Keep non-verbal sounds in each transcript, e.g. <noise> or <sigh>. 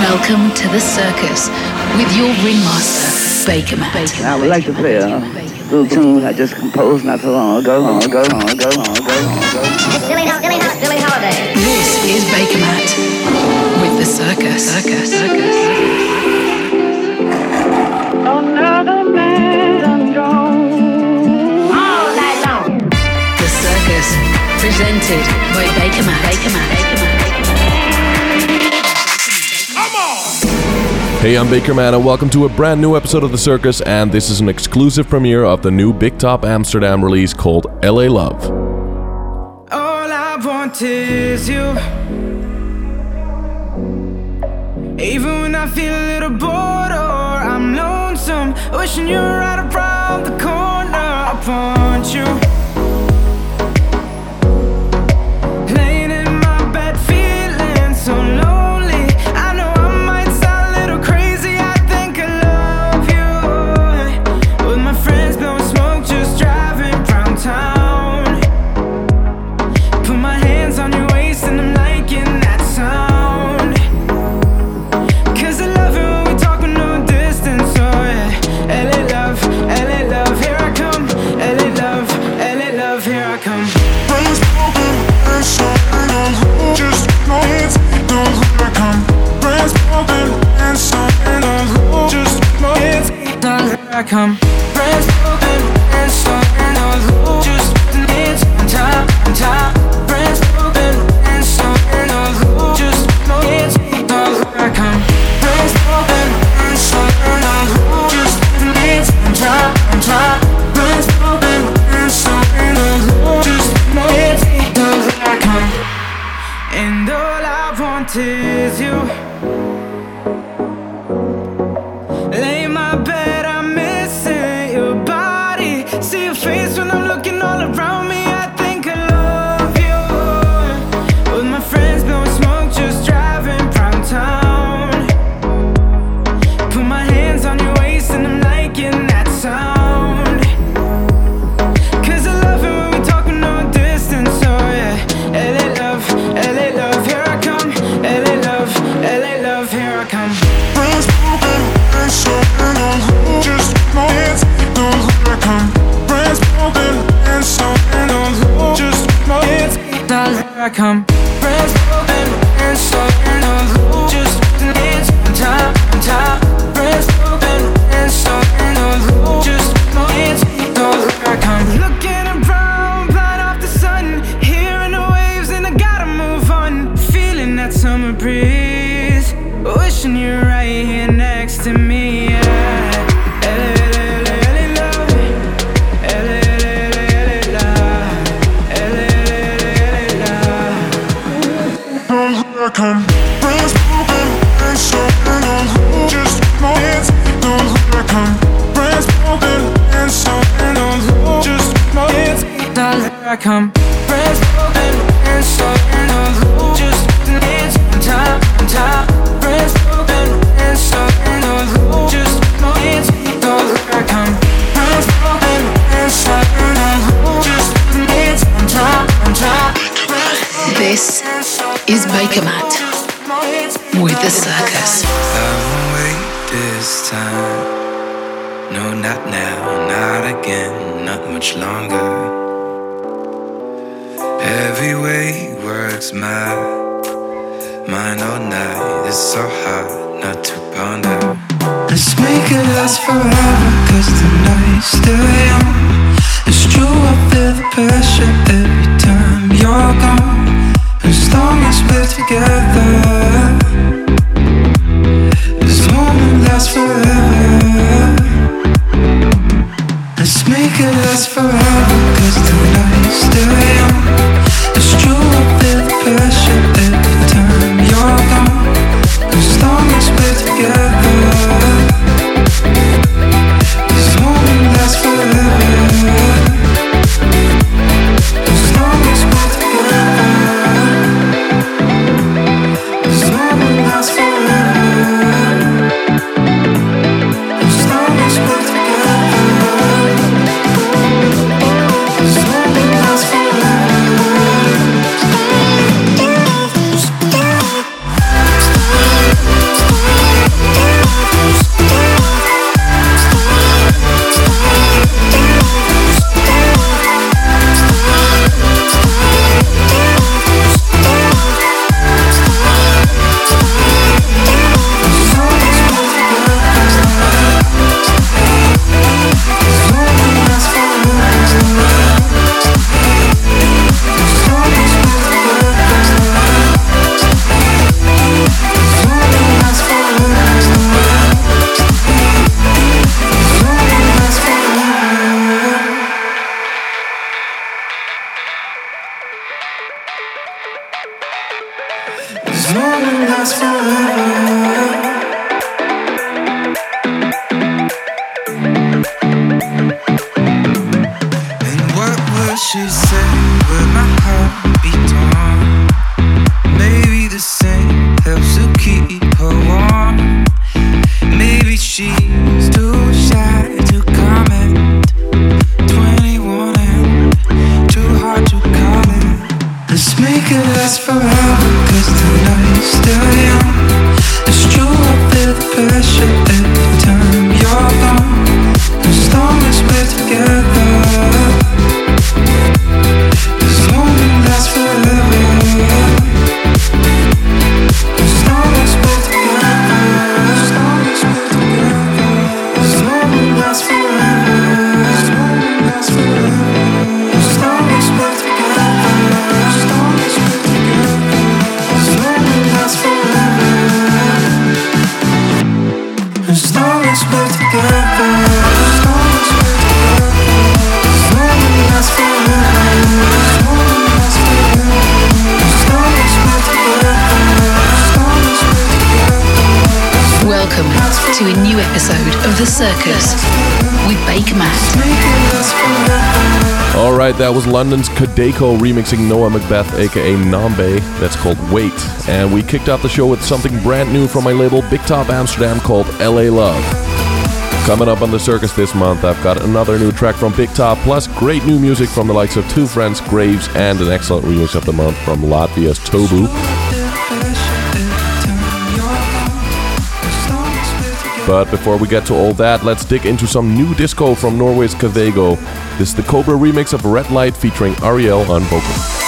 Welcome to the circus with your ringmaster, Bakermat. I would like to play a little tune I just composed not so long ago. Long ago, long ago, long ago. Billy, Billy Holiday. This is Bakermat with the circus. Circus. Circus. Another man. Presented by Bakermat. Baker Matt. Come on! Hey, I'm Bakermat, and welcome to a brand new episode of The Circus. And this is an exclusive premiere of the new Big Top Amsterdam release called LA Love. All I want is you. Even when I feel a little bored or I'm lonesome, wishing you were right around the corner. I want you. I come. This is Bakermat with the circus. Wait this time. No, not now, not again, not much longer. Works my mind all night. It's so hard not to ponder. Let's make it last forever, cause the night's still young. It's true, I feel the pressure every time you're gone. As long as we're together, this moment lasts forever. Let's make it last forever, cause tonight's still young. Remixing Noah Macbeth, aka Nambe. That's called Wait. And we kicked off the show with something brand new from my label Big Top Amsterdam called LA Love. Coming up on the circus this month, I've got another new track from Big Top, plus great new music from the likes of Two Friends, Graves, and an excellent remix of the month from Latvia's Tobu. But before we get to all that, let's dig into some new disco from Norway's Kavego. This is the Cobra remix of Red Light featuring Ariel on vocals.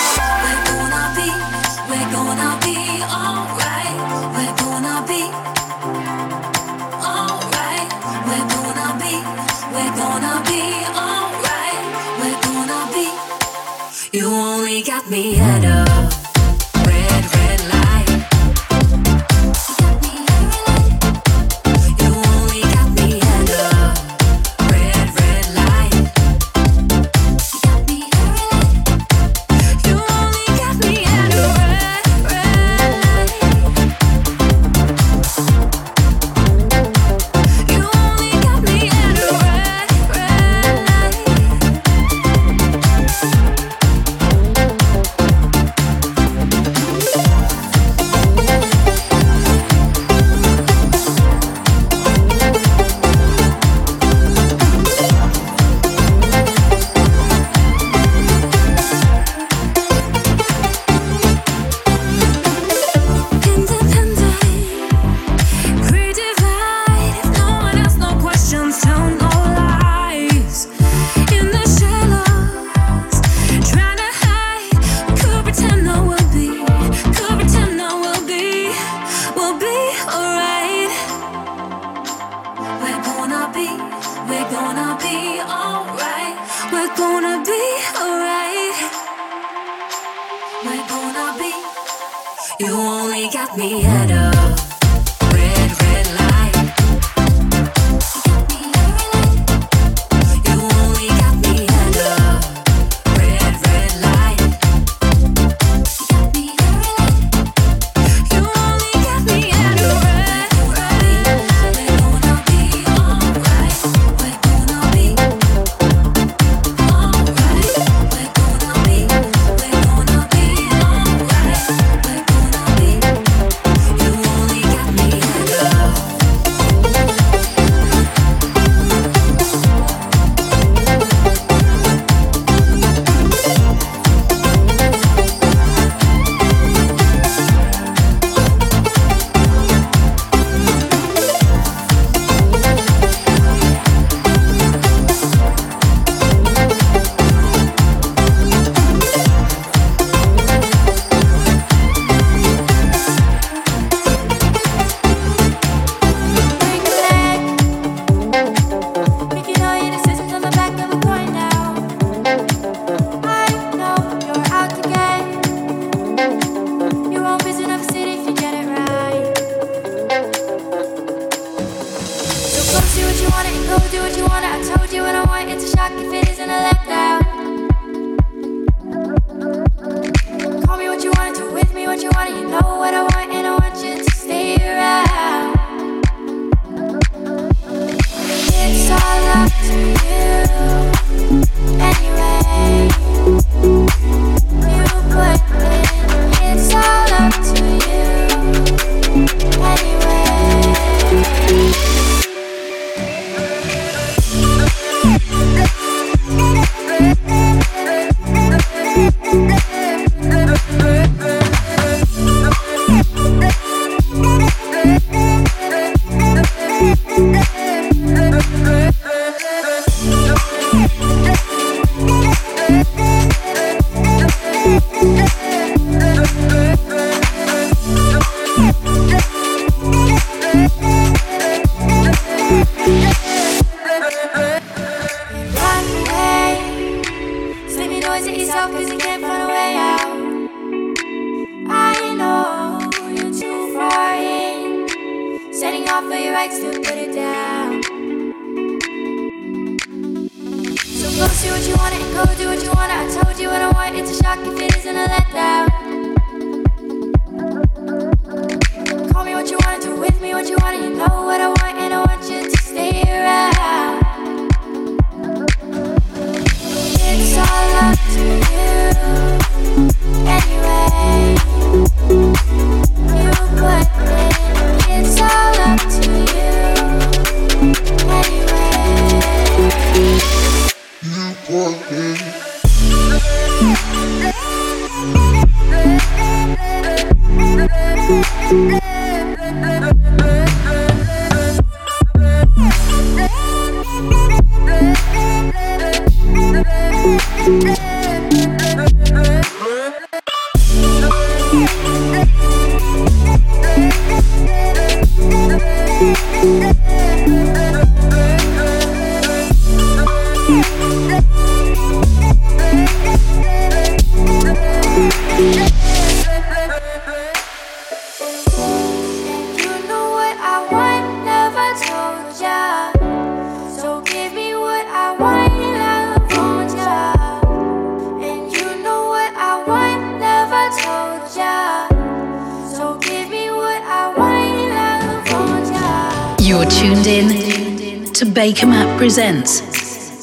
Tuned in to Bakermat Presents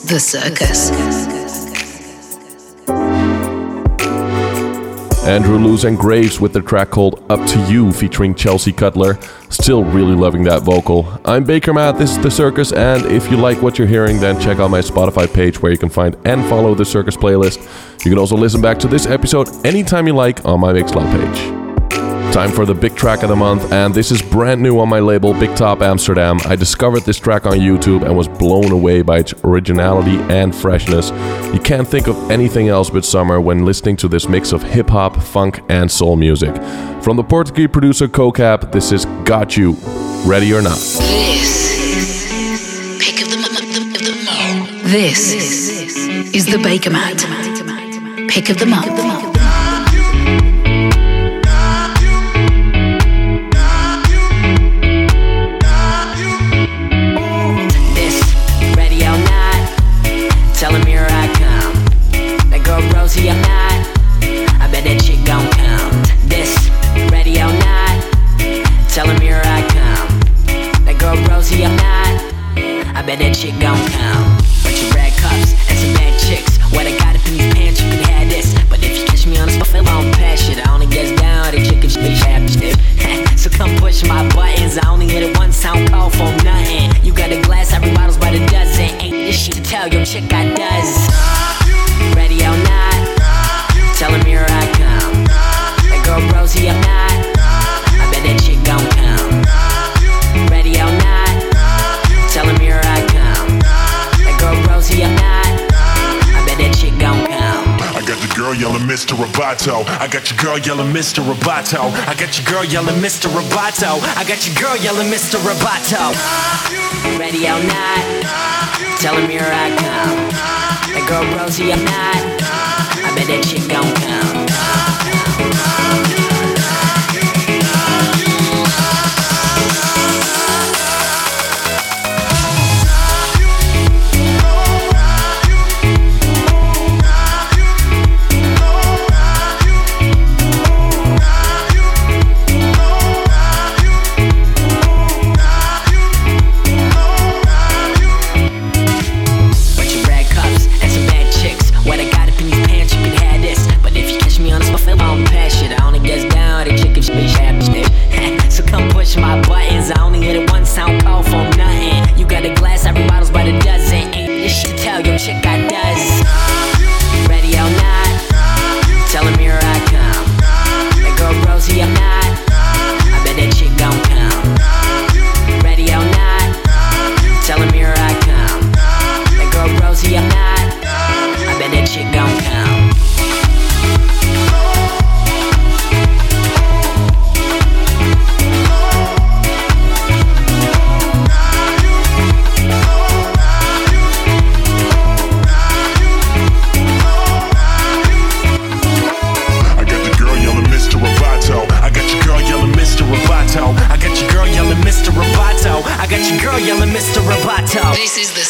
The Circus. Andrew Lewis and Graves with the track called Up to You featuring Chelsea Cutler. Still really loving that vocal. I'm Bakermat, this is The Circus, and if you like what you're hearing, then check out my Spotify page where you can find and follow The Circus playlist. You can also listen back to this episode anytime you like on my Mixcloud page. Time for the big track of the month, and this is brand new on my label Big Top Amsterdam. I discovered this track on YouTube and was blown away by its originality and freshness. You can't think of anything else but summer when listening to this mix of hip hop, funk, and soul music. From the Portuguese producer CoCap, this is Got You. Ready or not? This the, is the Bakermat. Pick of the month. That shit gon' come. Bunch of red cups and some bad chicks. What I got up in these pants, you can have this. But if you catch me on spot, I don't pass shit. I only gets down, the chicken shit, happy <laughs> so come push my buttons. I only hit it once, I call for nothing. You got a glass, every bottle's by the dozen. Ain't this shit to tell your chick I does. Roboto. I got your girl yelling Mr. Roboto. I got your girl yelling Mr. Roboto. I got your girl yelling Mr. Roboto. Ready or not, tell him here I come. That girl Rosie, I'm not. I bet that chick gon'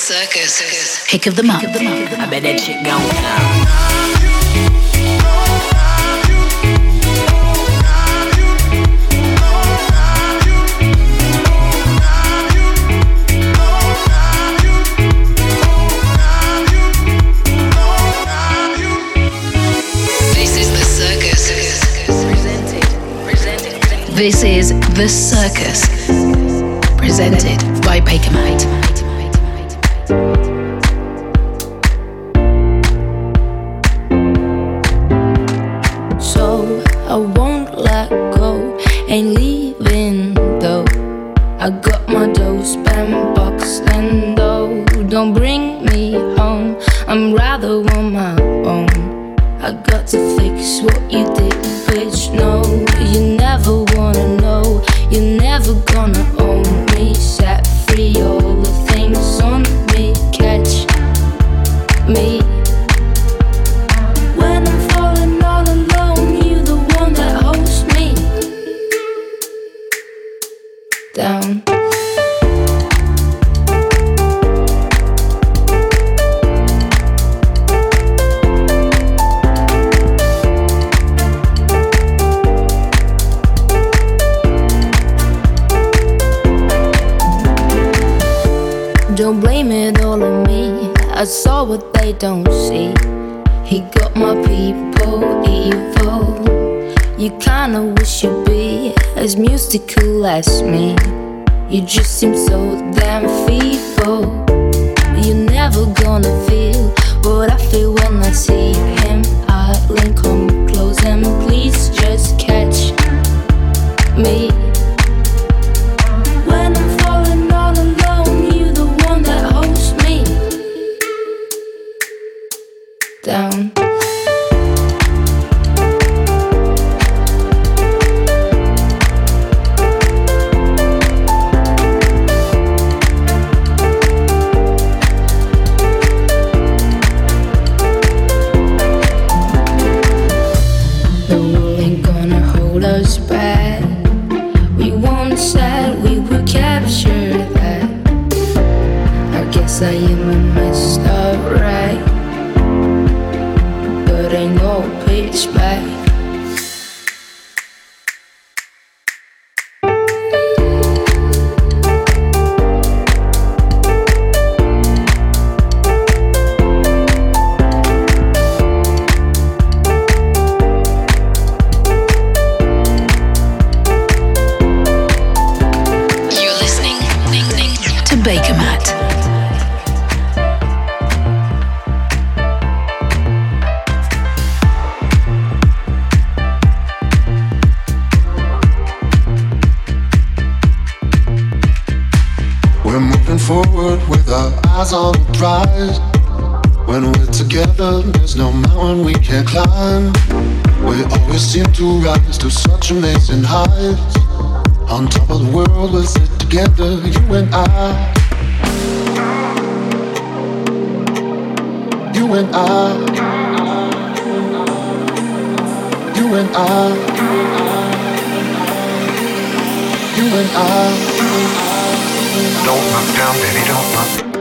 circus. Pick of the month. I bet that chick gon' come. This is the circus. This is the circus. Presented by Bakermat.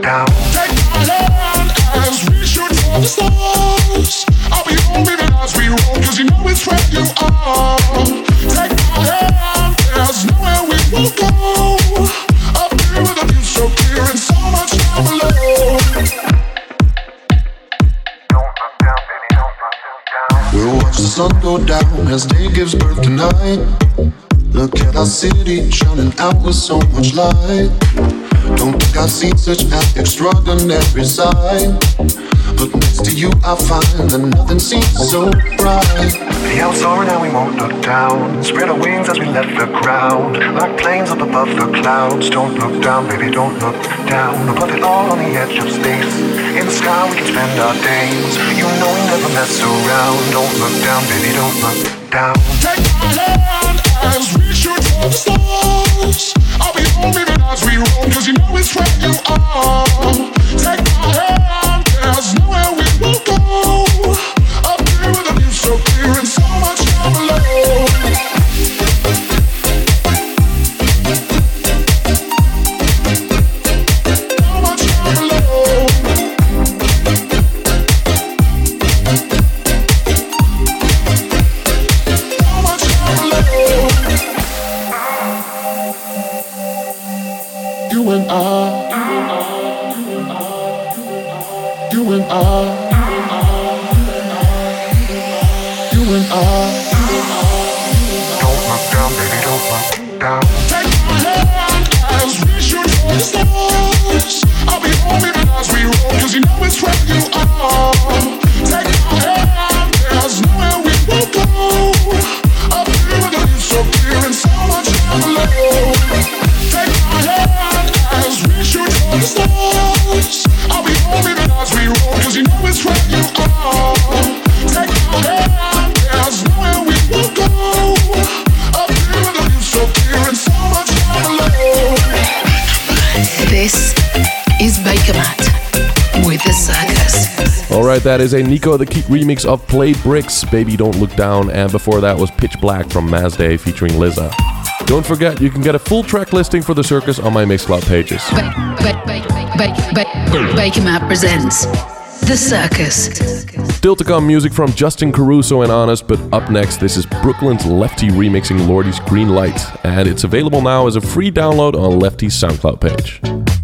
Down. Take my hand as we shoot for the stars. I'll be home even as we roll, cause you know it's where you are. Take my hand, there's nowhere we will go. Up here with a view so clear and so much down below. We'll watch the sun go down as day gives birth to night. Look at our city shining out with so much light. Don't think I've seen such an extraordinary sight. But next to you, I find that nothing seems so bright. The out soaring and we won't look down. Spread our wings as we left the ground. Like planes up above the clouds. Don't look down, baby, don't look down. Above it all on the edge of space. In the sky we can spend our days. You know we never mess around. Don't look down, baby, don't look down. Take my hand as we shoot for the stars. Be home as we roll, cause you know it's where you are. Take right, that is a Nico the Keep remix of Play Bricks, Baby Don't Look Down, and before that was Pitch Black from Masday featuring Liza. Don't forget, you can get a full track listing for The Circus on my Mixcloud pages. Bake, Out presents The Circus. Still to come music from Justin Caruso and Honest, but up next, this is Brooklyn's Lefty remixing Lorde's Green Light, and it's available now as a free download on Lefty's SoundCloud page.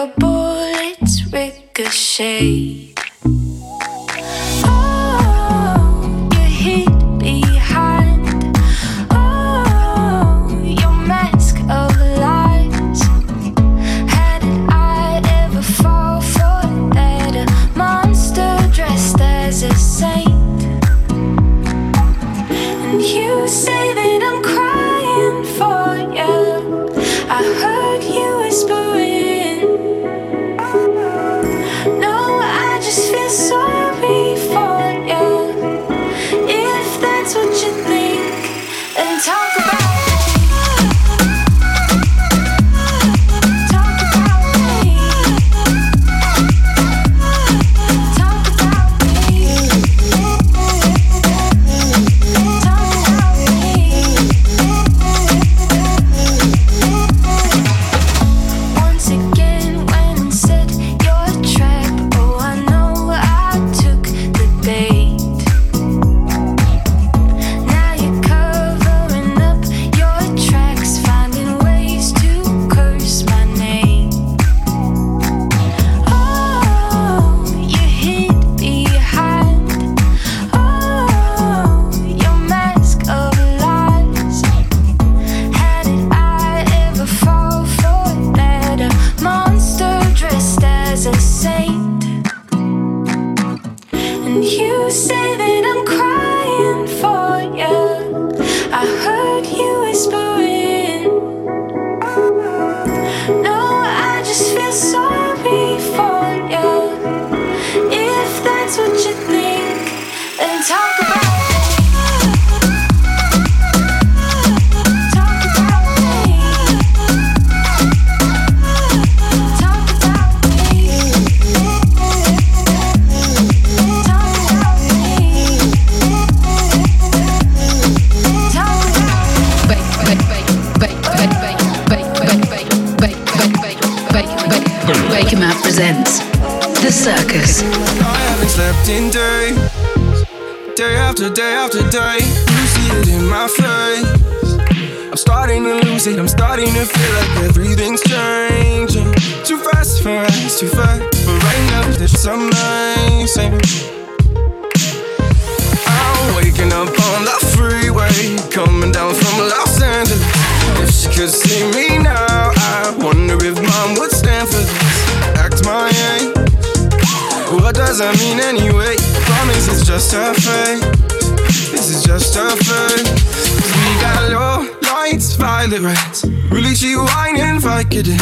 Your bullets ricochet. Mom would stand for this. Act my age. What does that mean anyway? Promise it's just a fake. This is just a. 'Cause we got low lights, violet reds. Really, she whining, Vicodin.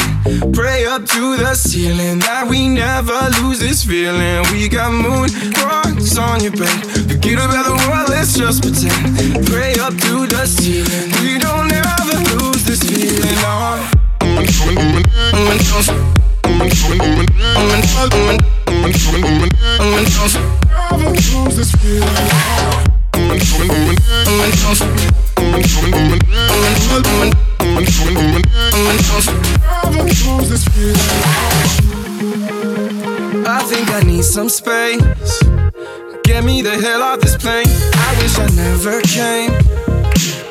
Pray up to the ceiling that we never lose this feeling. We got moon rocks on your bed. Forget about the world, let's just pretend. Pray up to the ceiling. We don't ever lose this feeling. On. Space. Get me the hell off this plane. I wish I never came.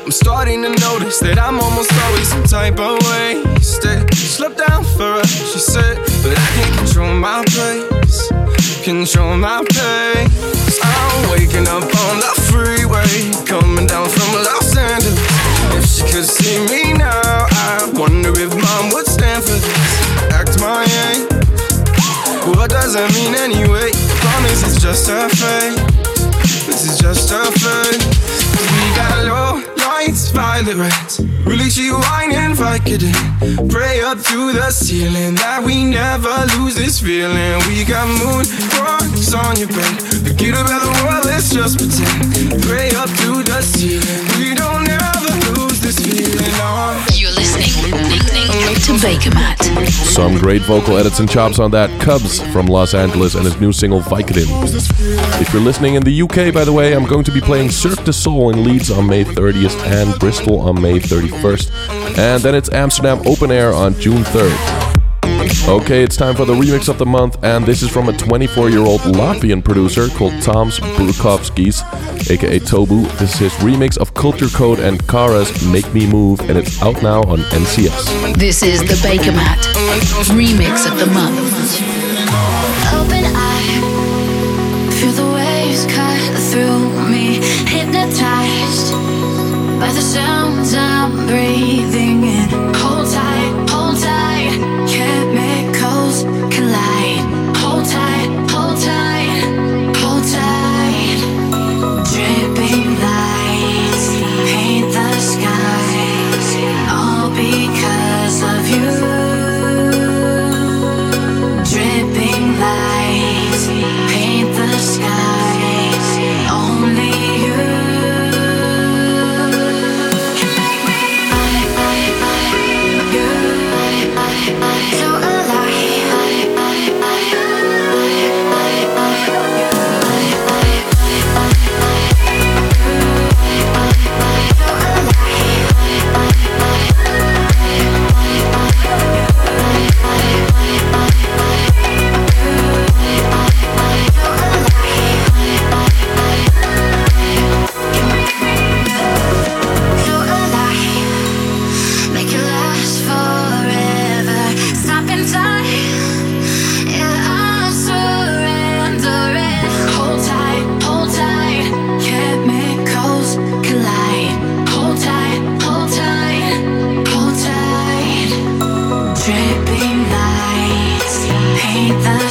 I'm starting to notice that I'm almost always some type of wasted. Slip down for us, she said, but I can't control my pace. Control my pace. I'm waking up on the freeway, coming down from Los Angeles. If she could see me now, I wonder if mom would stand for this. Act my age. What does that mean anyway? Promise it's just a fake. This is just a. 'Cause we got low lights, violet reds. Really, she whining, Vicodin. Pray up to the ceiling that we never lose this feeling. We got moon rocks on your bed. Forget about the world, let's just pretend. Pray up to the ceiling. We don't ever lose this feeling. On. Some great vocal edits and chops on that. Cubs from Los Angeles and his new single Vicodin. If you're listening in the UK, by the way, I'm going to be playing Cirque du Soul in Leeds on May 30th and Bristol on May 31st. And then it's Amsterdam Open Air on June 3rd. Okay, it's time for the remix of the month, and this is from a 24 year old Latvian producer called Toms Burkovskis, aka Tobu. This is his remix of Culture Code and Karra's Make Me Move, and it's out now on NCS. This is the Bakermat remix of the month. Open eye, feel the waves cut through me, hypnotized by the sounds I'm breathing in. Paint the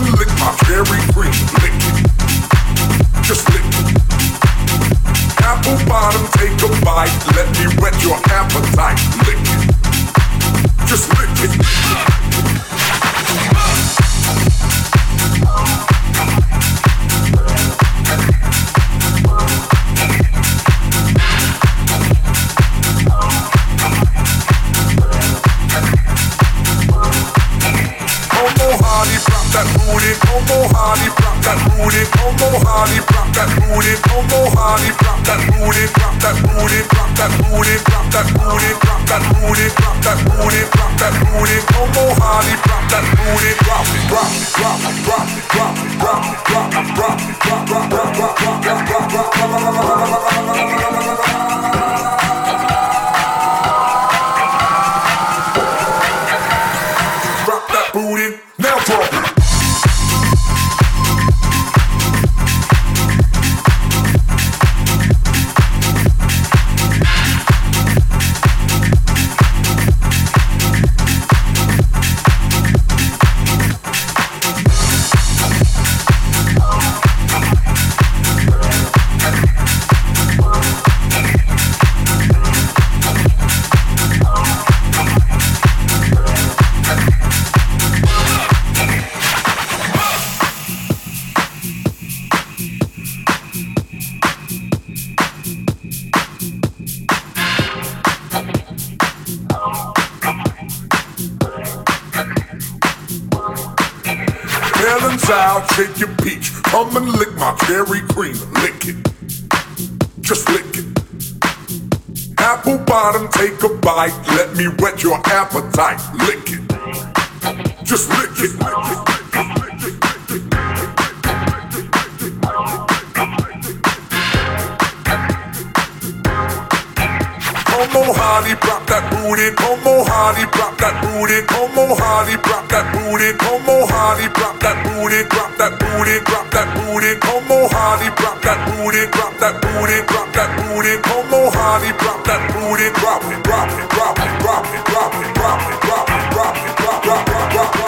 lick my green. Lick it. Just lick it. Apple bottom, take a bite. Let me whet your appetite. Lick it. Just lick it. it, don't go that that that that that that that that that that Just lick it. Apple bottom, take a bite. Let me whet your appetite. Lick it. Just lick it. Como Hardy, drop that booty. Como Hardy, drop that booty. Como Hardy, drop that booty. Como Hardy, drop that booty. Drop that booty. Drop that booty. Como Hardy, drop that booty. Drop that booty. Drop that booty. Como Hardy, drop that booty. Drop it. Drop it. Drop it. Drop it. Drop it. Drop it. Drop it. Drop it. Drop it. Drop it. Drop it.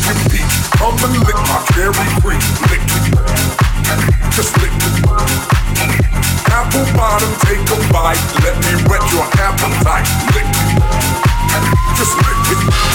Your peach. Come and lick my cherry cream. Lick it. Just lick it. Apple bottom, take a bite. Let me whet your appetite. Lick it. Just lick it.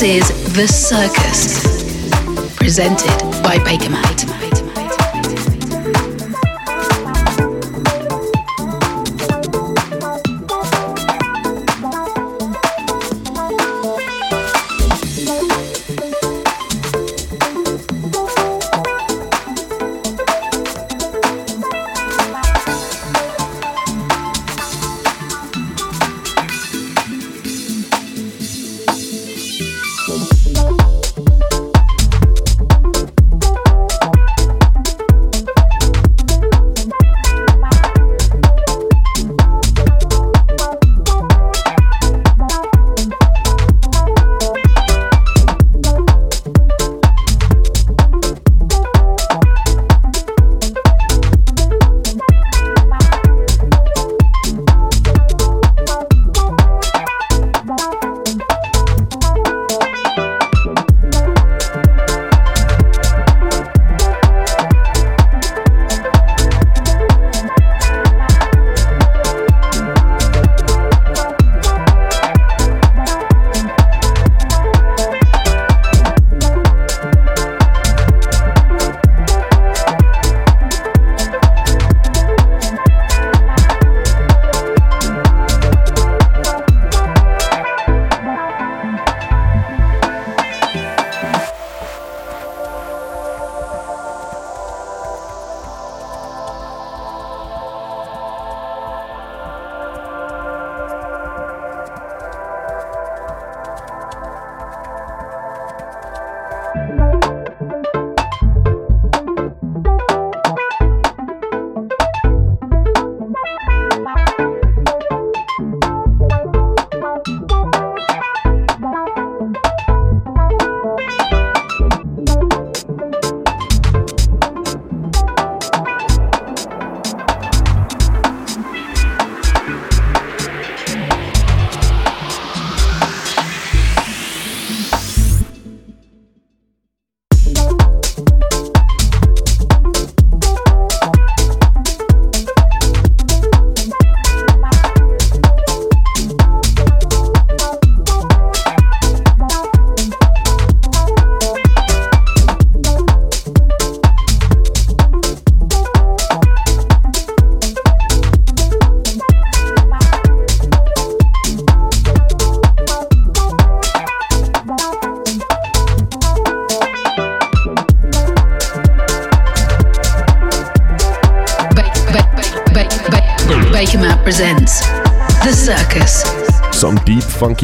This is The Circus, presented by Bakermat.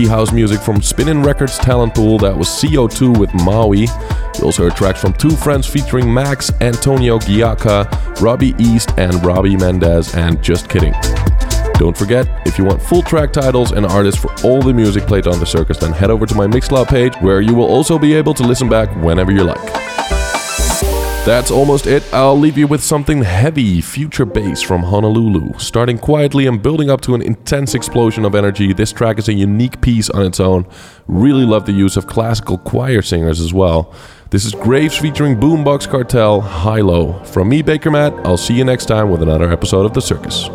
House music from Spinnin' Records talent pool that was CO2 with Maui. You also heard tracks from two friends featuring Max, Antonio Giacca, Robbie East, and Robbie Mendez, and Just Kidding. Don't forget, if you want full track titles and artists for all the music played on the circus, then head over to my Mixcloud page where you will also be able to listen back whenever you like. That's almost it. I'll leave you with something heavy, future bass from Honolulu. Starting quietly and building up to an intense explosion of energy, this track is a unique piece on its own. Really love the use of classical choir singers as well. This is Graves featuring Boombox Cartel, High Low. From me, Bakermat, I'll see you next time with another episode of The Circus.